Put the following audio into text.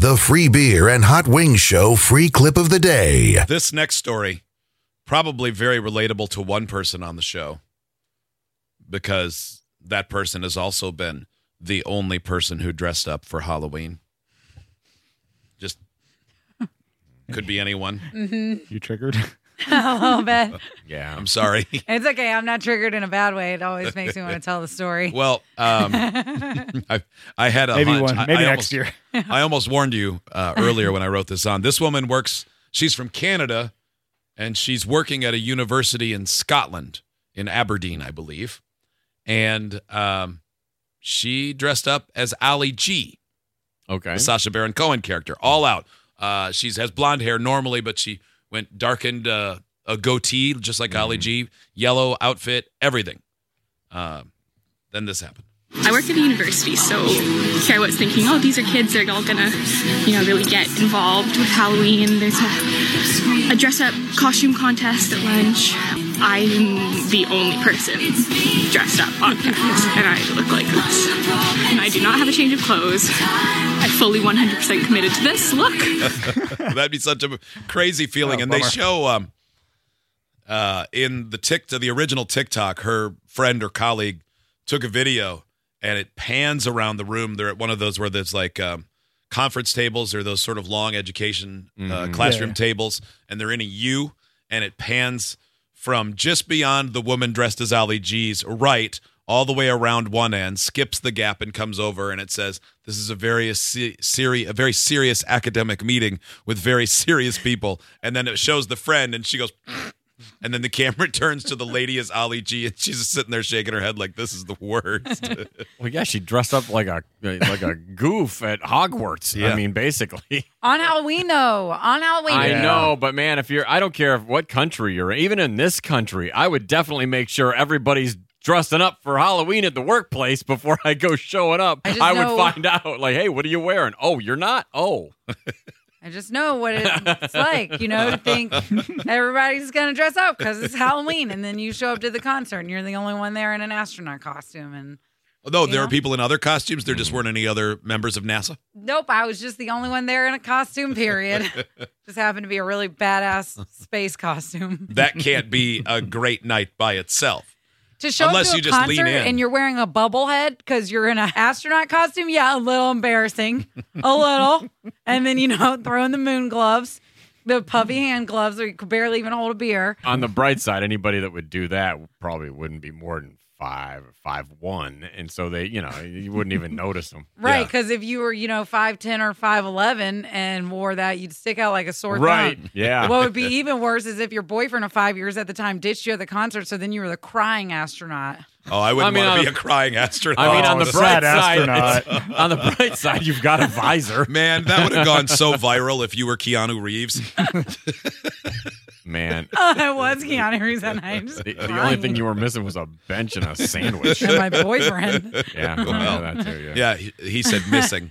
The Free Beer and Hot Wings Show free clip of the day. This next story, probably very relatable to one person on the show because that person has also been the only person who dressed up for Halloween. Just could be anyone. Mm-hmm. You triggered? a little bit. yeah. I'm sorry. It's okay. I'm not triggered in a bad way. It always makes me want to tell the story. Well, um, I, I had a Maybe hunch. one. I- Maybe I next almost- year. I almost warned you uh, earlier when I wrote this on. This woman works, she's from Canada, and she's working at a university in Scotland, in Aberdeen, I believe. And um, she dressed up as Ali G, Okay. the Sacha Baron Cohen character, all out. Uh, she has blonde hair normally, but she went darkened uh, a goatee, just like Ali G, yellow outfit, everything. Um then this happened. I work at a university, so here I was thinking, oh, these are kids they're all gonna, you know, really get involved with Halloween. There's a, a dress up costume contest at lunch. I'm the only person dressed up on campus, and I look like this. And I do not have a change of clothes. I fully 100% committed to this look. That'd be such a crazy feeling. Oh, and they show um uh in the tick to the original TikTok, her friend or colleague took a video and it pans around the room. They're at one of those where there's like um conference tables or those sort of long education uh, classroom Yeah. tables, and they're in a U, and it pans from just beyond the woman dressed as Ali G's right all the way around one end, skips the gap, and comes over, and it says, "This is a very se- seri- a very serious academic meeting with very serious people." And then it shows the friend, and she goes. And then the camera turns to the lady as Ali G, and she's just sitting there shaking her head like this is the worst. Well, yeah, she dressed up like a like a goof at Hogwarts. Yeah. I mean, basically. On Halloween, though. On Halloween. I Yeah. know, but man, if you're, I don't care if what country you're in, even in this country, I would definitely make sure everybody's dressing up for Halloween at the workplace before I go showing up. I just I, know- would find out, like, hey, what are you wearing? Oh, you're not? Oh. I just know what it's like, you know, to think everybody's going to dress up because it's Halloween. And then you show up to the concert and you're the only one there in an astronaut costume. And Although there Yeah. are people in other costumes, there just mm. weren't any other members of NASA. nope, I was just the only one there in a costume, period. just happened to be a really badass space costume. That can't be a great night by itself. To show Unless up to you a just lean concert in. and you're wearing a bubble head because you're in an astronaut costume, yeah, a little embarrassing. a little. And then, you know, throwing the moon gloves, the puffy hand gloves where you could barely even hold a beer. On the bright side, anybody that would do that probably wouldn't be more than five or five one, and so they, you know, you wouldn't even notice them. Right, Yeah. because if you were, you know, five ten or five eleven and wore that, you'd stick out like a sore thumb. Right? Yeah. What would be even worse is if your boyfriend of five years at the time ditched you at the concert, so then you were the crying astronaut. Oh, I wouldn't I mean, want to be a crying astronaut. I mean, on Oh, the sad bright side, on the bright side, you've got a visor. Man, that would have gone so viral if you were Keanu Reeves. Man, I was Keanu Reeves that night. the, the only thing you were missing was a bench and a sandwich. and my boyfriend. Yeah, Well, yeah, that too. Yeah, Yeah, he, he said missing.